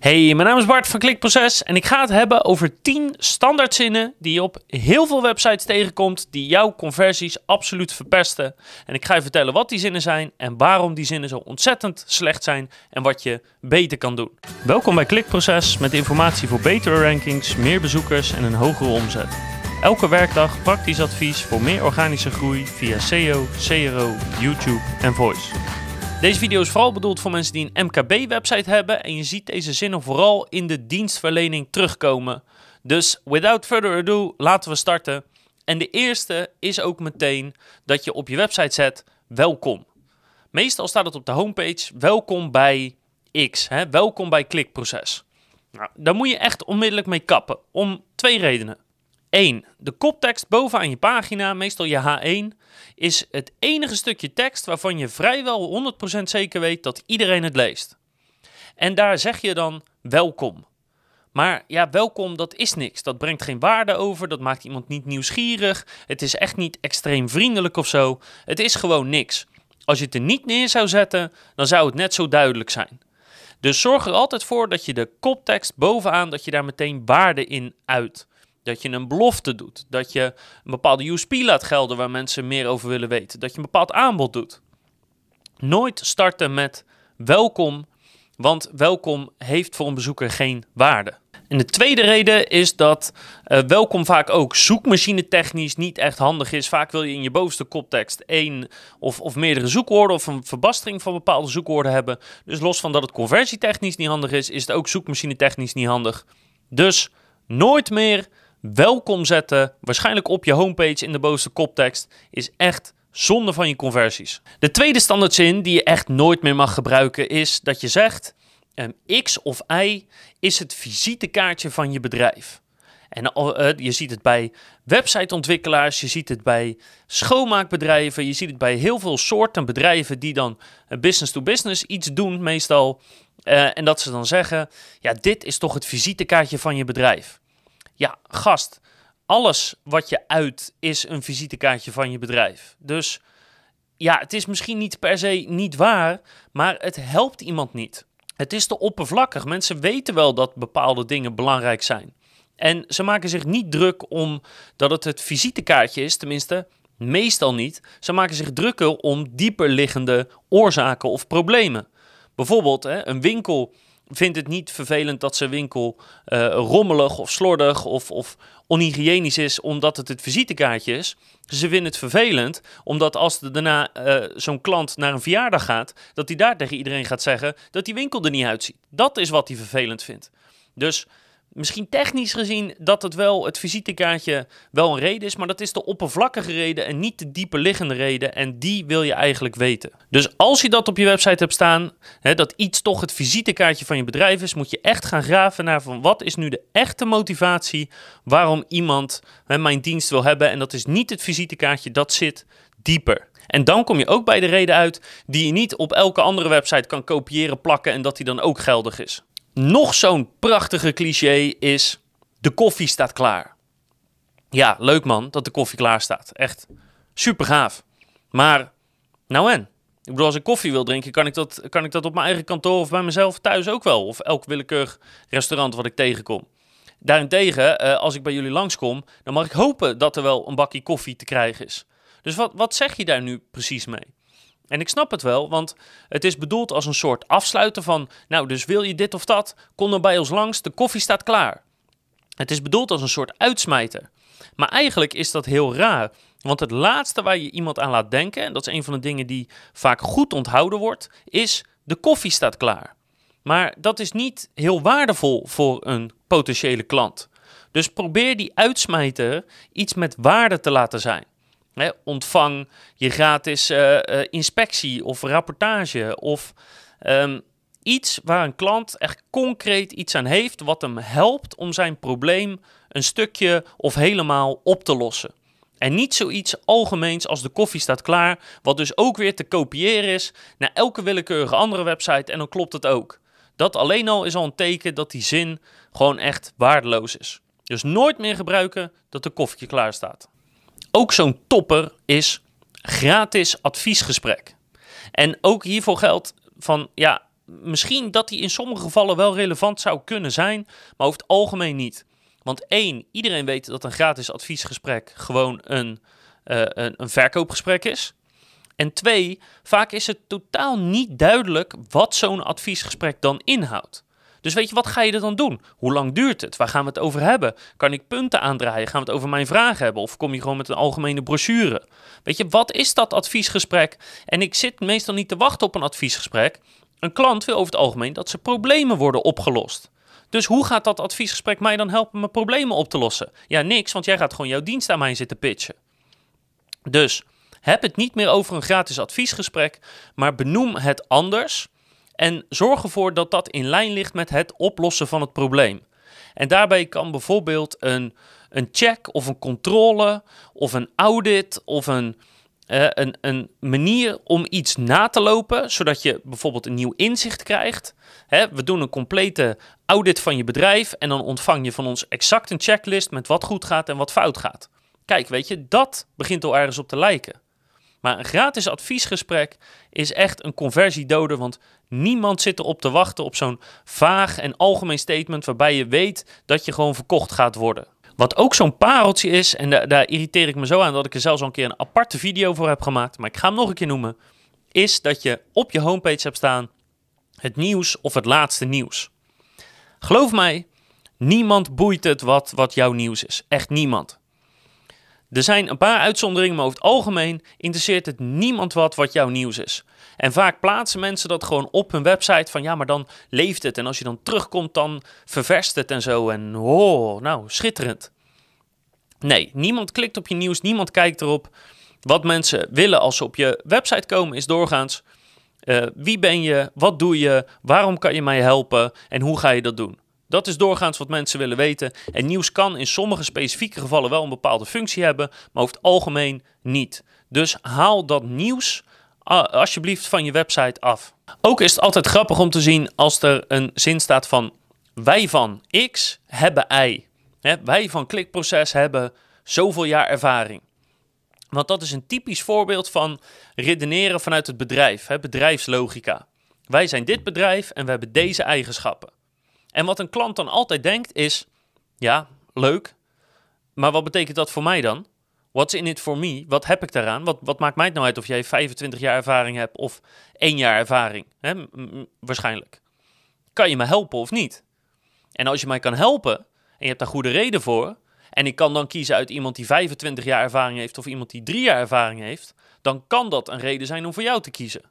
Hey, mijn naam is Bart van Klikproces en ik ga het hebben over 10 standaardzinnen die je op heel veel websites tegenkomt die jouw conversies absoluut verpesten. En ik ga je vertellen wat die zinnen zijn en waarom die zinnen zo ontzettend slecht zijn en wat je beter kan doen. Welkom bij Klikproces met informatie voor betere rankings, meer bezoekers en een hogere omzet. Elke werkdag praktisch advies voor meer organische groei via SEO, CRO, YouTube en Voice. Deze video is vooral bedoeld voor mensen die een MKB-website hebben en je ziet deze zinnen vooral in de dienstverlening terugkomen. Dus without further ado, laten we starten. En de eerste is ook meteen dat je op je website zet welkom. Meestal staat het op de homepage welkom bij X, hè? welkom bij klikproces. Nou, daar moet je echt onmiddellijk mee kappen, om twee redenen. 1. De koptekst bovenaan je pagina, meestal je H1, is het enige stukje tekst waarvan je vrijwel 100% zeker weet dat iedereen het leest. En daar zeg je dan welkom. Maar ja, welkom, dat is niks. Dat brengt geen waarde over, dat maakt iemand niet nieuwsgierig. Het is echt niet extreem vriendelijk of zo. Het is gewoon niks. Als je het er niet neer zou zetten, dan zou het net zo duidelijk zijn. Dus zorg er altijd voor dat je de koptekst bovenaan, dat je daar meteen waarde in uit. Dat je een belofte doet. Dat je een bepaalde USP laat gelden waar mensen meer over willen weten. Dat je een bepaald aanbod doet. Nooit starten met welkom, want welkom heeft voor een bezoeker geen waarde. En de tweede reden is dat uh, welkom vaak ook zoekmachine technisch niet echt handig is. Vaak wil je in je bovenste koptekst één of, of meerdere zoekwoorden of een verbastering van bepaalde zoekwoorden hebben. Dus los van dat het conversietechnisch niet handig is, is het ook zoekmachine technisch niet handig. Dus nooit meer welkom zetten, waarschijnlijk op je homepage in de bovenste koptekst, is echt zonde van je conversies. De tweede standaardzin die je echt nooit meer mag gebruiken is dat je zegt: um, X of Y is het visitekaartje van je bedrijf. En uh, je ziet het bij websiteontwikkelaars, je ziet het bij schoonmaakbedrijven, je ziet het bij heel veel soorten bedrijven die dan business to business iets doen meestal. Uh, en dat ze dan zeggen, ja, dit is toch het visitekaartje van je bedrijf. Ja, gast, alles wat je uit is een visitekaartje van je bedrijf. Dus ja, het is misschien niet per se niet waar, maar het helpt iemand niet. Het is te oppervlakkig. Mensen weten wel dat bepaalde dingen belangrijk zijn. En ze maken zich niet druk om dat het het visitekaartje is, tenminste meestal niet. Ze maken zich drukker om dieper liggende oorzaken of problemen. Bijvoorbeeld hè, een winkel vindt het niet vervelend dat zijn winkel uh, rommelig of slordig of, of onhygiënisch is, omdat het het visitekaartje is. Ze vinden het vervelend, omdat als daarna uh, zo'n klant naar een verjaardag gaat, dat hij daar tegen iedereen gaat zeggen dat die winkel er niet uitziet. Dat is wat hij vervelend vindt. Dus misschien technisch gezien dat het wel het visitekaartje wel een reden is, maar dat is de oppervlakkige reden en niet de dieper liggende reden. En die wil je eigenlijk weten. Dus als je dat op je website hebt staan, hè, dat iets toch het visitekaartje van je bedrijf is, moet je echt gaan graven naar van wat is nu de echte motivatie waarom iemand mijn dienst wil hebben. En dat is niet het visitekaartje, dat zit dieper. En dan kom je ook bij de reden uit die je niet op elke andere website kan kopiëren, plakken en dat die dan ook geldig is. Nog zo'n prachtige cliché is: de koffie staat klaar. Ja, leuk man dat de koffie klaar staat. Echt super gaaf. Maar, nou en? Ik bedoel, als ik koffie wil drinken, kan ik, dat, kan ik dat op mijn eigen kantoor of bij mezelf thuis ook wel. Of elk willekeurig restaurant wat ik tegenkom. Daarentegen, eh, als ik bij jullie langskom, dan mag ik hopen dat er wel een bakje koffie te krijgen is. Dus wat, wat zeg je daar nu precies mee? En ik snap het wel, want het is bedoeld als een soort afsluiten van, nou, dus wil je dit of dat, kom dan bij ons langs, de koffie staat klaar. Het is bedoeld als een soort uitsmijter. Maar eigenlijk is dat heel raar, want het laatste waar je iemand aan laat denken, en dat is een van de dingen die vaak goed onthouden wordt, is de koffie staat klaar. Maar dat is niet heel waardevol voor een potentiële klant. Dus probeer die uitsmijter iets met waarde te laten zijn ontvang je gratis uh, inspectie of rapportage of um, iets waar een klant echt concreet iets aan heeft wat hem helpt om zijn probleem een stukje of helemaal op te lossen. En niet zoiets algemeens als de koffie staat klaar, wat dus ook weer te kopiëren is naar elke willekeurige andere website en dan klopt het ook. Dat alleen al is al een teken dat die zin gewoon echt waardeloos is. Dus nooit meer gebruiken dat de koffie klaar staat. Ook zo'n topper is gratis adviesgesprek. En ook hiervoor geldt van ja, misschien dat die in sommige gevallen wel relevant zou kunnen zijn, maar over het algemeen niet. Want één, iedereen weet dat een gratis adviesgesprek gewoon een, uh, een, een verkoopgesprek is. En twee, vaak is het totaal niet duidelijk wat zo'n adviesgesprek dan inhoudt. Dus weet je, wat ga je er dan doen? Hoe lang duurt het? Waar gaan we het over hebben? Kan ik punten aandraaien? Gaan we het over mijn vragen hebben? Of kom je gewoon met een algemene brochure? Weet je, wat is dat adviesgesprek? En ik zit meestal niet te wachten op een adviesgesprek. Een klant wil over het algemeen dat zijn problemen worden opgelost. Dus hoe gaat dat adviesgesprek mij dan helpen mijn problemen op te lossen? Ja, niks, want jij gaat gewoon jouw dienst aan mij zitten pitchen. Dus heb het niet meer over een gratis adviesgesprek, maar benoem het anders en zorg ervoor dat dat in lijn ligt met het oplossen van het probleem. En daarbij kan bijvoorbeeld een, een check of een controle of een audit of een, uh, een, een manier om iets na te lopen, zodat je bijvoorbeeld een nieuw inzicht krijgt. Hè, we doen een complete audit van je bedrijf en dan ontvang je van ons exact een checklist met wat goed gaat en wat fout gaat. Kijk, weet je, dat begint al ergens op te lijken. Maar een gratis adviesgesprek is echt een conversiedoder, want niemand zit erop te wachten op zo'n vaag en algemeen statement waarbij je weet dat je gewoon verkocht gaat worden. Wat ook zo'n pareltje is, en daar irriteer ik me zo aan dat ik er zelfs al een keer een aparte video voor heb gemaakt, maar ik ga hem nog een keer noemen, is dat je op je homepage hebt staan het nieuws of het laatste nieuws. Geloof mij, niemand boeit het wat, wat jouw nieuws is. Echt niemand. Er zijn een paar uitzonderingen, maar over het algemeen interesseert het niemand wat wat jouw nieuws is. En vaak plaatsen mensen dat gewoon op hun website van ja, maar dan leeft het. En als je dan terugkomt, dan ververst het en zo. En oh, nou, schitterend. Nee, niemand klikt op je nieuws, niemand kijkt erop. Wat mensen willen als ze op je website komen is doorgaans... Uh, wie ben je? Wat doe je? Waarom kan je mij helpen? En hoe ga je dat doen? Dat is doorgaans wat mensen willen weten. En nieuws kan in sommige specifieke gevallen wel een bepaalde functie hebben, maar over het algemeen niet. Dus haal dat nieuws alsjeblieft van je website af. Ook is het altijd grappig om te zien als er een zin staat van wij van X hebben Y. wij van klikproces hebben zoveel jaar ervaring. Want dat is een typisch voorbeeld van redeneren vanuit het bedrijf, bedrijfslogica. Wij zijn dit bedrijf en we hebben deze eigenschappen. En wat een klant dan altijd denkt is: ja, leuk, maar wat betekent dat voor mij dan? What's in it for me? Wat heb ik daaraan? Wat, wat maakt mij het nou uit of jij 25 jaar ervaring hebt of één jaar ervaring? Waarschijnlijk. Kan je me helpen of niet? En als je mij kan helpen en je hebt daar goede reden voor, en ik kan dan kiezen uit iemand die 25 jaar ervaring heeft of iemand die drie jaar ervaring heeft, dan kan dat een reden zijn om voor jou te kiezen.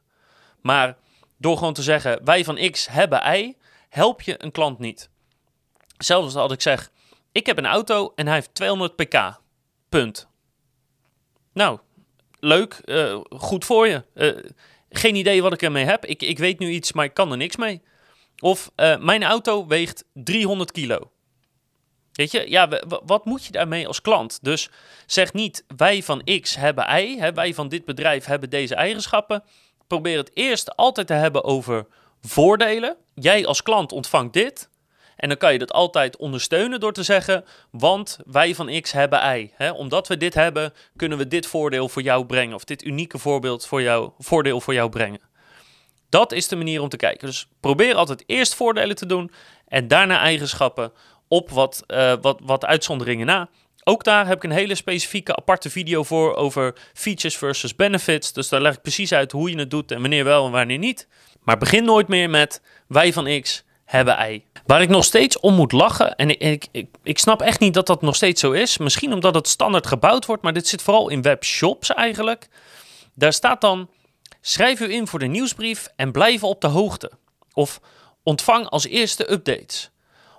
Maar door gewoon te zeggen, wij van X hebben Y, help je een klant niet. Zelfs als ik zeg, ik heb een auto en hij heeft 200 pk. Punt. Nou, leuk, uh, goed voor je. Uh, geen idee wat ik ermee heb. Ik, ik weet nu iets, maar ik kan er niks mee. Of uh, mijn auto weegt 300 kilo. Weet je, ja, wat moet je daarmee als klant? Dus zeg niet, wij van X hebben Y, hè, wij van dit bedrijf hebben deze eigenschappen. Probeer het eerst altijd te hebben over voordelen. Jij als klant ontvangt dit. En dan kan je dat altijd ondersteunen door te zeggen, want wij van X hebben Y. Omdat we dit hebben, kunnen we dit voordeel voor jou brengen. Of dit unieke voorbeeld voor jou, voordeel voor jou brengen. Dat is de manier om te kijken. Dus probeer altijd eerst voordelen te doen en daarna eigenschappen op wat, uh, wat, wat uitzonderingen na. Ook daar heb ik een hele specifieke aparte video voor over features versus benefits. Dus daar leg ik precies uit hoe je het doet en wanneer wel en wanneer niet. Maar begin nooit meer met wij van X hebben Y. Waar ik nog steeds om moet lachen, en ik, ik, ik, snap echt niet dat dat nog steeds zo is. Misschien omdat het standaard gebouwd wordt, maar dit zit vooral in webshops eigenlijk. Daar staat dan: schrijf u in voor de nieuwsbrief en blijf op de hoogte. Of ontvang als eerste updates.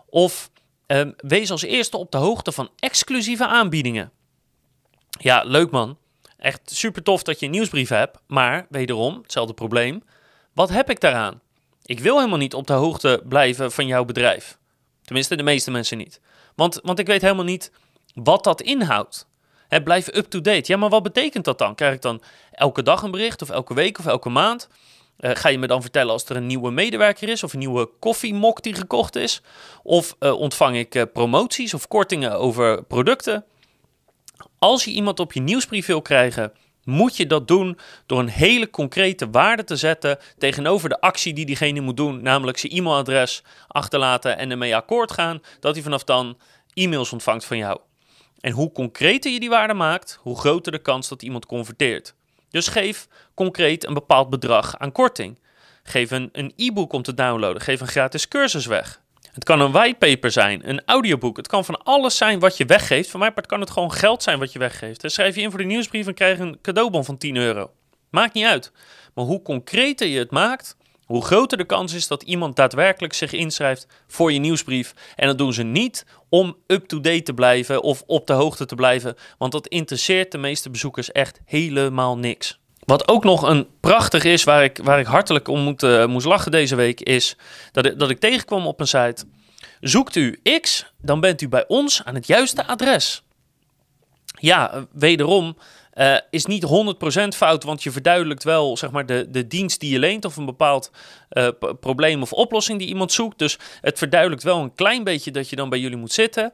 Of um, wees als eerste op de hoogte van exclusieve aanbiedingen. Ja, leuk man. Echt super tof dat je een nieuwsbrief hebt, maar wederom, hetzelfde probleem. Wat heb ik daaraan? Ik wil helemaal niet op de hoogte blijven van jouw bedrijf. Tenminste, de meeste mensen niet. Want, want ik weet helemaal niet wat dat inhoudt. Blijf up-to-date. Ja, maar wat betekent dat dan? Krijg ik dan elke dag een bericht of elke week of elke maand? Uh, ga je me dan vertellen als er een nieuwe medewerker is of een nieuwe koffiemok die gekocht is? Of uh, ontvang ik uh, promoties of kortingen over producten? Als je iemand op je nieuwsbrief wil krijgen, moet je dat doen door een hele concrete waarde te zetten tegenover de actie die diegene moet doen, namelijk zijn e-mailadres achterlaten en ermee akkoord gaan, dat hij vanaf dan e-mails ontvangt van jou. En hoe concreter je die waarde maakt, hoe groter de kans dat iemand converteert. Dus geef concreet een bepaald bedrag aan korting. Geef een e-book om te downloaden. Geef een gratis cursus weg. Het kan een whitepaper zijn, een audioboek. Het kan van alles zijn wat je weggeeft. Voor mij part kan het gewoon geld zijn wat je weggeeft. Dan schrijf je in voor de nieuwsbrief en krijg je een cadeaubon van 10 euro. Maakt niet uit. Maar hoe concreter je het maakt, hoe groter de kans is dat iemand daadwerkelijk zich inschrijft voor je nieuwsbrief. En dat doen ze niet om up-to-date te blijven of op de hoogte te blijven, want dat interesseert de meeste bezoekers echt helemaal niks. Wat ook nog een prachtig is, waar ik, waar ik hartelijk om moet, uh, moest lachen deze week, is dat dat ik tegenkwam op een site. Zoekt u X, dan bent u bij ons aan het juiste adres. Ja, wederom uh, is niet 100% fout, want je verduidelijkt wel zeg maar, de, de dienst die je leent of een bepaald uh, probleem of oplossing die iemand zoekt. Dus het verduidelijkt wel een klein beetje dat je dan bij jullie moet zitten.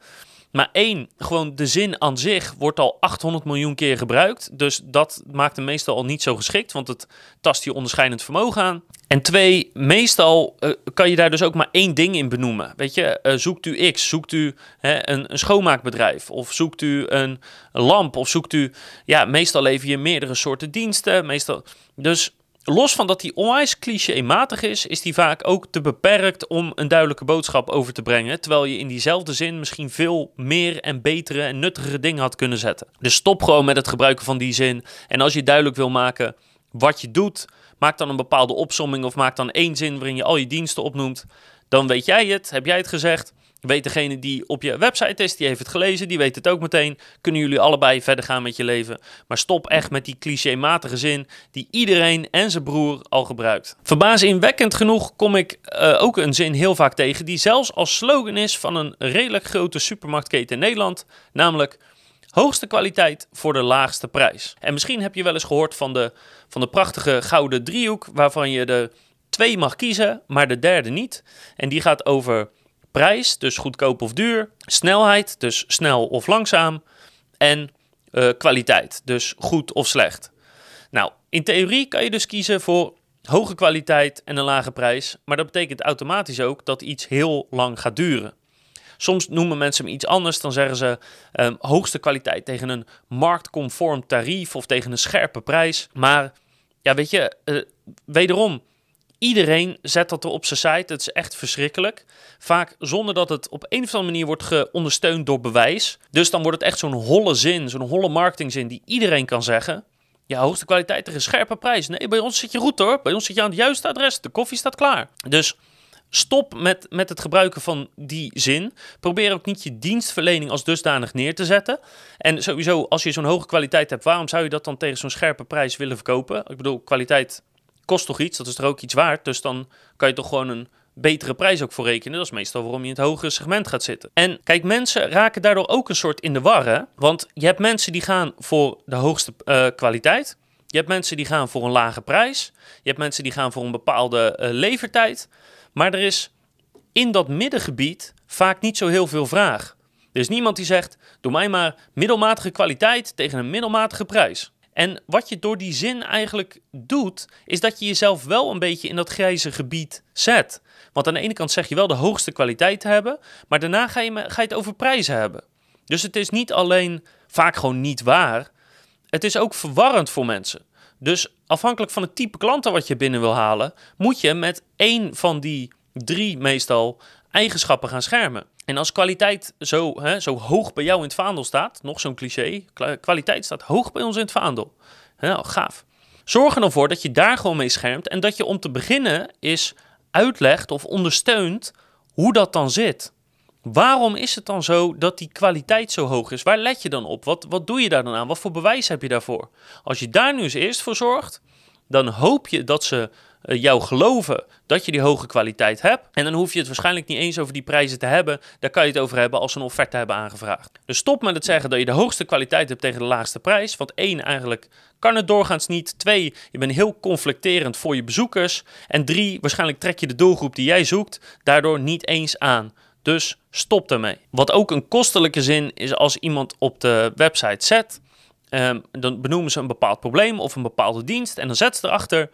Maar één, gewoon de zin aan zich wordt al 800 miljoen keer gebruikt. Dus dat maakt hem meestal al niet zo geschikt, want het tast je onderscheidend vermogen aan. En twee, meestal uh, kan je daar dus ook maar één ding in benoemen. Weet je, uh, zoekt u X, zoekt u hè, een, een, schoonmaakbedrijf, of zoekt u een, een lamp, of zoekt u... Ja, meestal lever je meerdere soorten diensten, meestal... Dus los van dat die onwijs clichématig is, is die vaak ook te beperkt om een duidelijke boodschap over te brengen. Terwijl je in diezelfde zin misschien veel meer en betere en nuttigere dingen had kunnen zetten. Dus stop gewoon met het gebruiken van die zin. En als je duidelijk wil maken wat je doet, maak dan een bepaalde opsomming of maak dan één zin waarin je al je diensten opnoemt. Dan weet jij het, heb jij het gezegd. Weet degene die op je website is, die heeft het gelezen, die weet het ook meteen. Kunnen jullie allebei verder gaan met je leven. Maar stop echt met die clichématige zin die iedereen en zijn broer al gebruikt. Verbazingwekkend genoeg kom ik uh, ook een zin heel vaak tegen die zelfs als slogan is van een redelijk grote supermarktketen in Nederland. Namelijk hoogste kwaliteit voor de laagste prijs. En misschien heb je wel eens gehoord van de, van de prachtige gouden driehoek waarvan je de twee mag kiezen, maar de derde niet. En die gaat over prijs, dus goedkoop of duur, snelheid, dus snel of langzaam, en uh, kwaliteit, dus goed of slecht. Nou, in theorie kan je dus kiezen voor hoge kwaliteit en een lage prijs, maar dat betekent automatisch ook dat iets heel lang gaat duren. Soms noemen mensen hem iets anders, dan zeggen ze um, hoogste kwaliteit tegen een marktconform tarief of tegen een scherpe prijs. Maar ja, weet je, uh, wederom, Iedereen zet dat er op zijn site. Het is echt verschrikkelijk. Vaak zonder dat het op een of andere manier wordt ondersteund door bewijs. Dus dan wordt het echt zo'n holle zin, zo'n holle marketingzin die iedereen kan zeggen. Ja, hoogste kwaliteit tegen scherpe prijs. Nee, bij ons zit je goed hoor. Bij ons zit je aan het juiste adres. De koffie staat klaar. Dus stop met, met het gebruiken van die zin. Probeer ook niet je dienstverlening als dusdanig neer te zetten. En sowieso, als je zo'n hoge kwaliteit hebt, waarom zou je dat dan tegen zo'n scherpe prijs willen verkopen? Ik bedoel, kwaliteit kost toch iets, dat is er ook iets waard. Dus dan kan je toch gewoon een betere prijs ook voor rekenen. Dat is meestal waarom je in het hogere segment gaat zitten. En kijk, mensen raken daardoor ook een soort in de war. Want je hebt mensen die gaan voor de hoogste uh, kwaliteit. Je hebt mensen die gaan voor een lage prijs. Je hebt mensen die gaan voor een bepaalde uh, levertijd. Maar er is in dat middengebied vaak niet zo heel veel vraag. Er is niemand die zegt: doe mij maar middelmatige kwaliteit tegen een middelmatige prijs. En wat je door die zin eigenlijk doet, is dat je jezelf wel een beetje in dat grijze gebied zet. Want aan de ene kant zeg je wel de hoogste kwaliteit te hebben, maar daarna ga je, ga je het over prijzen hebben. Dus het is niet alleen vaak gewoon niet waar, het is ook verwarrend voor mensen. Dus afhankelijk van het type klanten wat je binnen wil halen, moet je met één van die drie meestal eigenschappen gaan schermen. En als kwaliteit zo, hè, zo hoog bij jou in het vaandel staat, nog zo'n cliché, kwaliteit staat hoog bij ons in het vaandel. Nou, gaaf. Zorg er dan voor dat je daar gewoon mee schermt en dat je om te beginnen is uitlegt of ondersteunt hoe dat dan zit. Waarom is het dan zo dat die kwaliteit zo hoog is? Waar let je dan op? Wat, wat doe je daar dan aan? Wat voor bewijs heb je daarvoor? Als je daar nu eens eerst voor zorgt, dan hoop je dat ze jou geloven dat je die hoge kwaliteit hebt. En dan hoef je het waarschijnlijk niet eens over die prijzen te hebben. Daar kan je het over hebben als ze een offerte hebben aangevraagd. Dus stop met het zeggen dat je de hoogste kwaliteit hebt tegen de laagste prijs. Want één, eigenlijk kan het doorgaans niet. Twee, je bent heel conflicterend voor je bezoekers. En drie, waarschijnlijk trek je de doelgroep die jij zoekt daardoor niet eens aan. Dus stop ermee. Wat ook een kostelijke zin is als iemand op de website zet Ehm, dan benoemen ze een bepaald probleem of een bepaalde dienst en dan zetten ze erachter,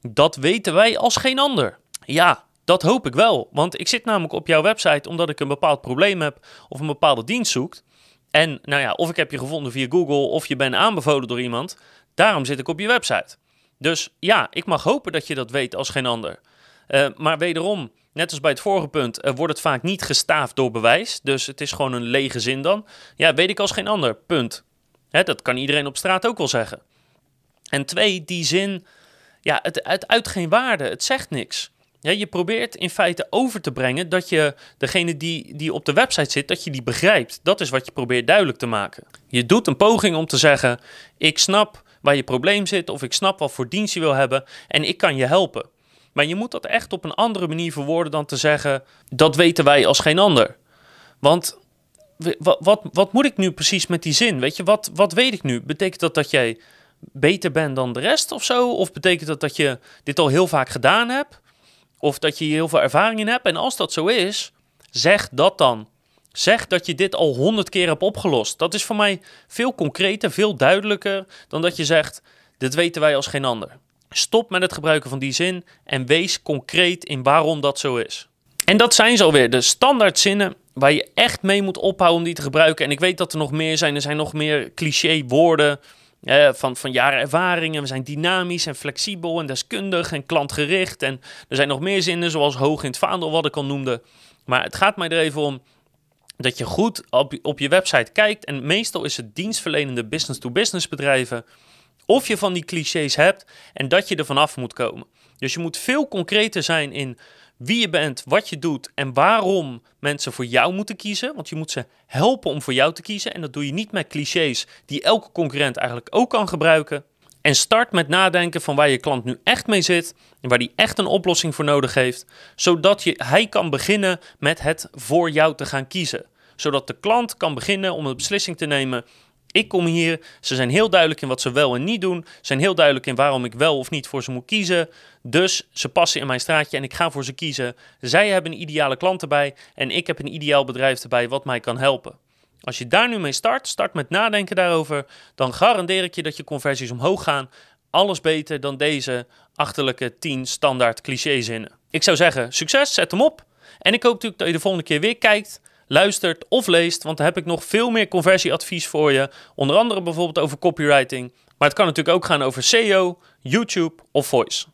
dat weten wij als geen ander. Ja, dat hoop ik wel, want ik zit namelijk op jouw website omdat ik een bepaald probleem heb of een bepaalde dienst zoekt. En nou ja, of ik heb je gevonden via Google of je bent aanbevolen door iemand. Daarom zit ik op je website. Dus ja, ik mag hopen dat je dat weet als geen ander. Uh, maar wederom, net als bij het vorige punt, uh, wordt het vaak niet gestaafd door bewijs. Dus het is gewoon een lege zin dan. Ja, weet ik als geen ander. Punt. Hè, dat kan iedereen op straat ook wel zeggen. En twee, die zin, ja, het, het uit geen waarde. Het zegt niks. Ja, je probeert in feite over te brengen dat je degene die, die op de website zit, dat je die begrijpt. Dat is wat je probeert duidelijk te maken. Je doet een poging om te zeggen: ik snap waar je probleem zit, of ik snap wat voor dienst je wil hebben en ik kan je helpen. Maar je moet dat echt op een andere manier verwoorden dan te zeggen: dat weten wij als geen ander. Want wat, wat, wat moet ik nu precies met die zin? Weet je, wat, wat weet ik nu? Betekent dat dat jij beter bent dan de rest of zo? Of betekent dat dat je dit al heel vaak gedaan hebt? Of dat je hier heel veel ervaring in hebt? En als dat zo is, zeg dat dan. Zeg dat je dit al honderd keer hebt opgelost. Dat is voor mij veel concreter, veel duidelijker dan dat je zegt: dit weten wij als geen ander. Stop met het gebruiken van die zin en wees concreet in waarom dat zo is. En dat zijn zo alweer de standaard zinnen waar je echt mee moet ophouden om die te gebruiken. En ik weet dat er nog meer zijn. Er zijn nog meer cliché woorden van, van jaren ervaringen. We zijn dynamisch en flexibel en deskundig en klantgericht. En er zijn nog meer zinnen zoals hoog in het vaandel wat ik al noemde. Maar het gaat mij er even om dat je goed op, op je website kijkt. En meestal is het dienstverlenende business-to-business bedrijven. Of je van die clichés hebt en dat je er vanaf moet komen. Dus je moet veel concreter zijn in wie je bent, wat je doet en waarom mensen voor jou moeten kiezen. Want je moet ze helpen om voor jou te kiezen. En dat doe je niet met clichés die elke concurrent eigenlijk ook kan gebruiken. En start met nadenken van waar je klant nu echt mee zit en waar die echt een oplossing voor nodig heeft, zodat je, hij kan beginnen met het voor jou te gaan kiezen. Zodat de klant kan beginnen om een beslissing te nemen ik kom hier, ze zijn heel duidelijk in wat ze wel en niet doen. Ze zijn heel duidelijk in waarom ik wel of niet voor ze moet kiezen. Dus ze passen in mijn straatje en ik ga voor ze kiezen. Zij hebben een ideale klant erbij en ik heb een ideaal bedrijf erbij wat mij kan helpen. Als je daar nu mee start, start met nadenken daarover, dan garandeer ik je dat je conversies omhoog gaan. Alles beter dan deze achterlijke 10 standaard clichézinnen. Ik zou zeggen, succes, zet hem op. En ik hoop natuurlijk dat je de volgende keer weer kijkt luistert of leest. Want dan heb ik nog veel meer conversieadvies voor je. Onder andere bijvoorbeeld over copywriting. Maar het kan natuurlijk ook gaan over SEO, YouTube of voice.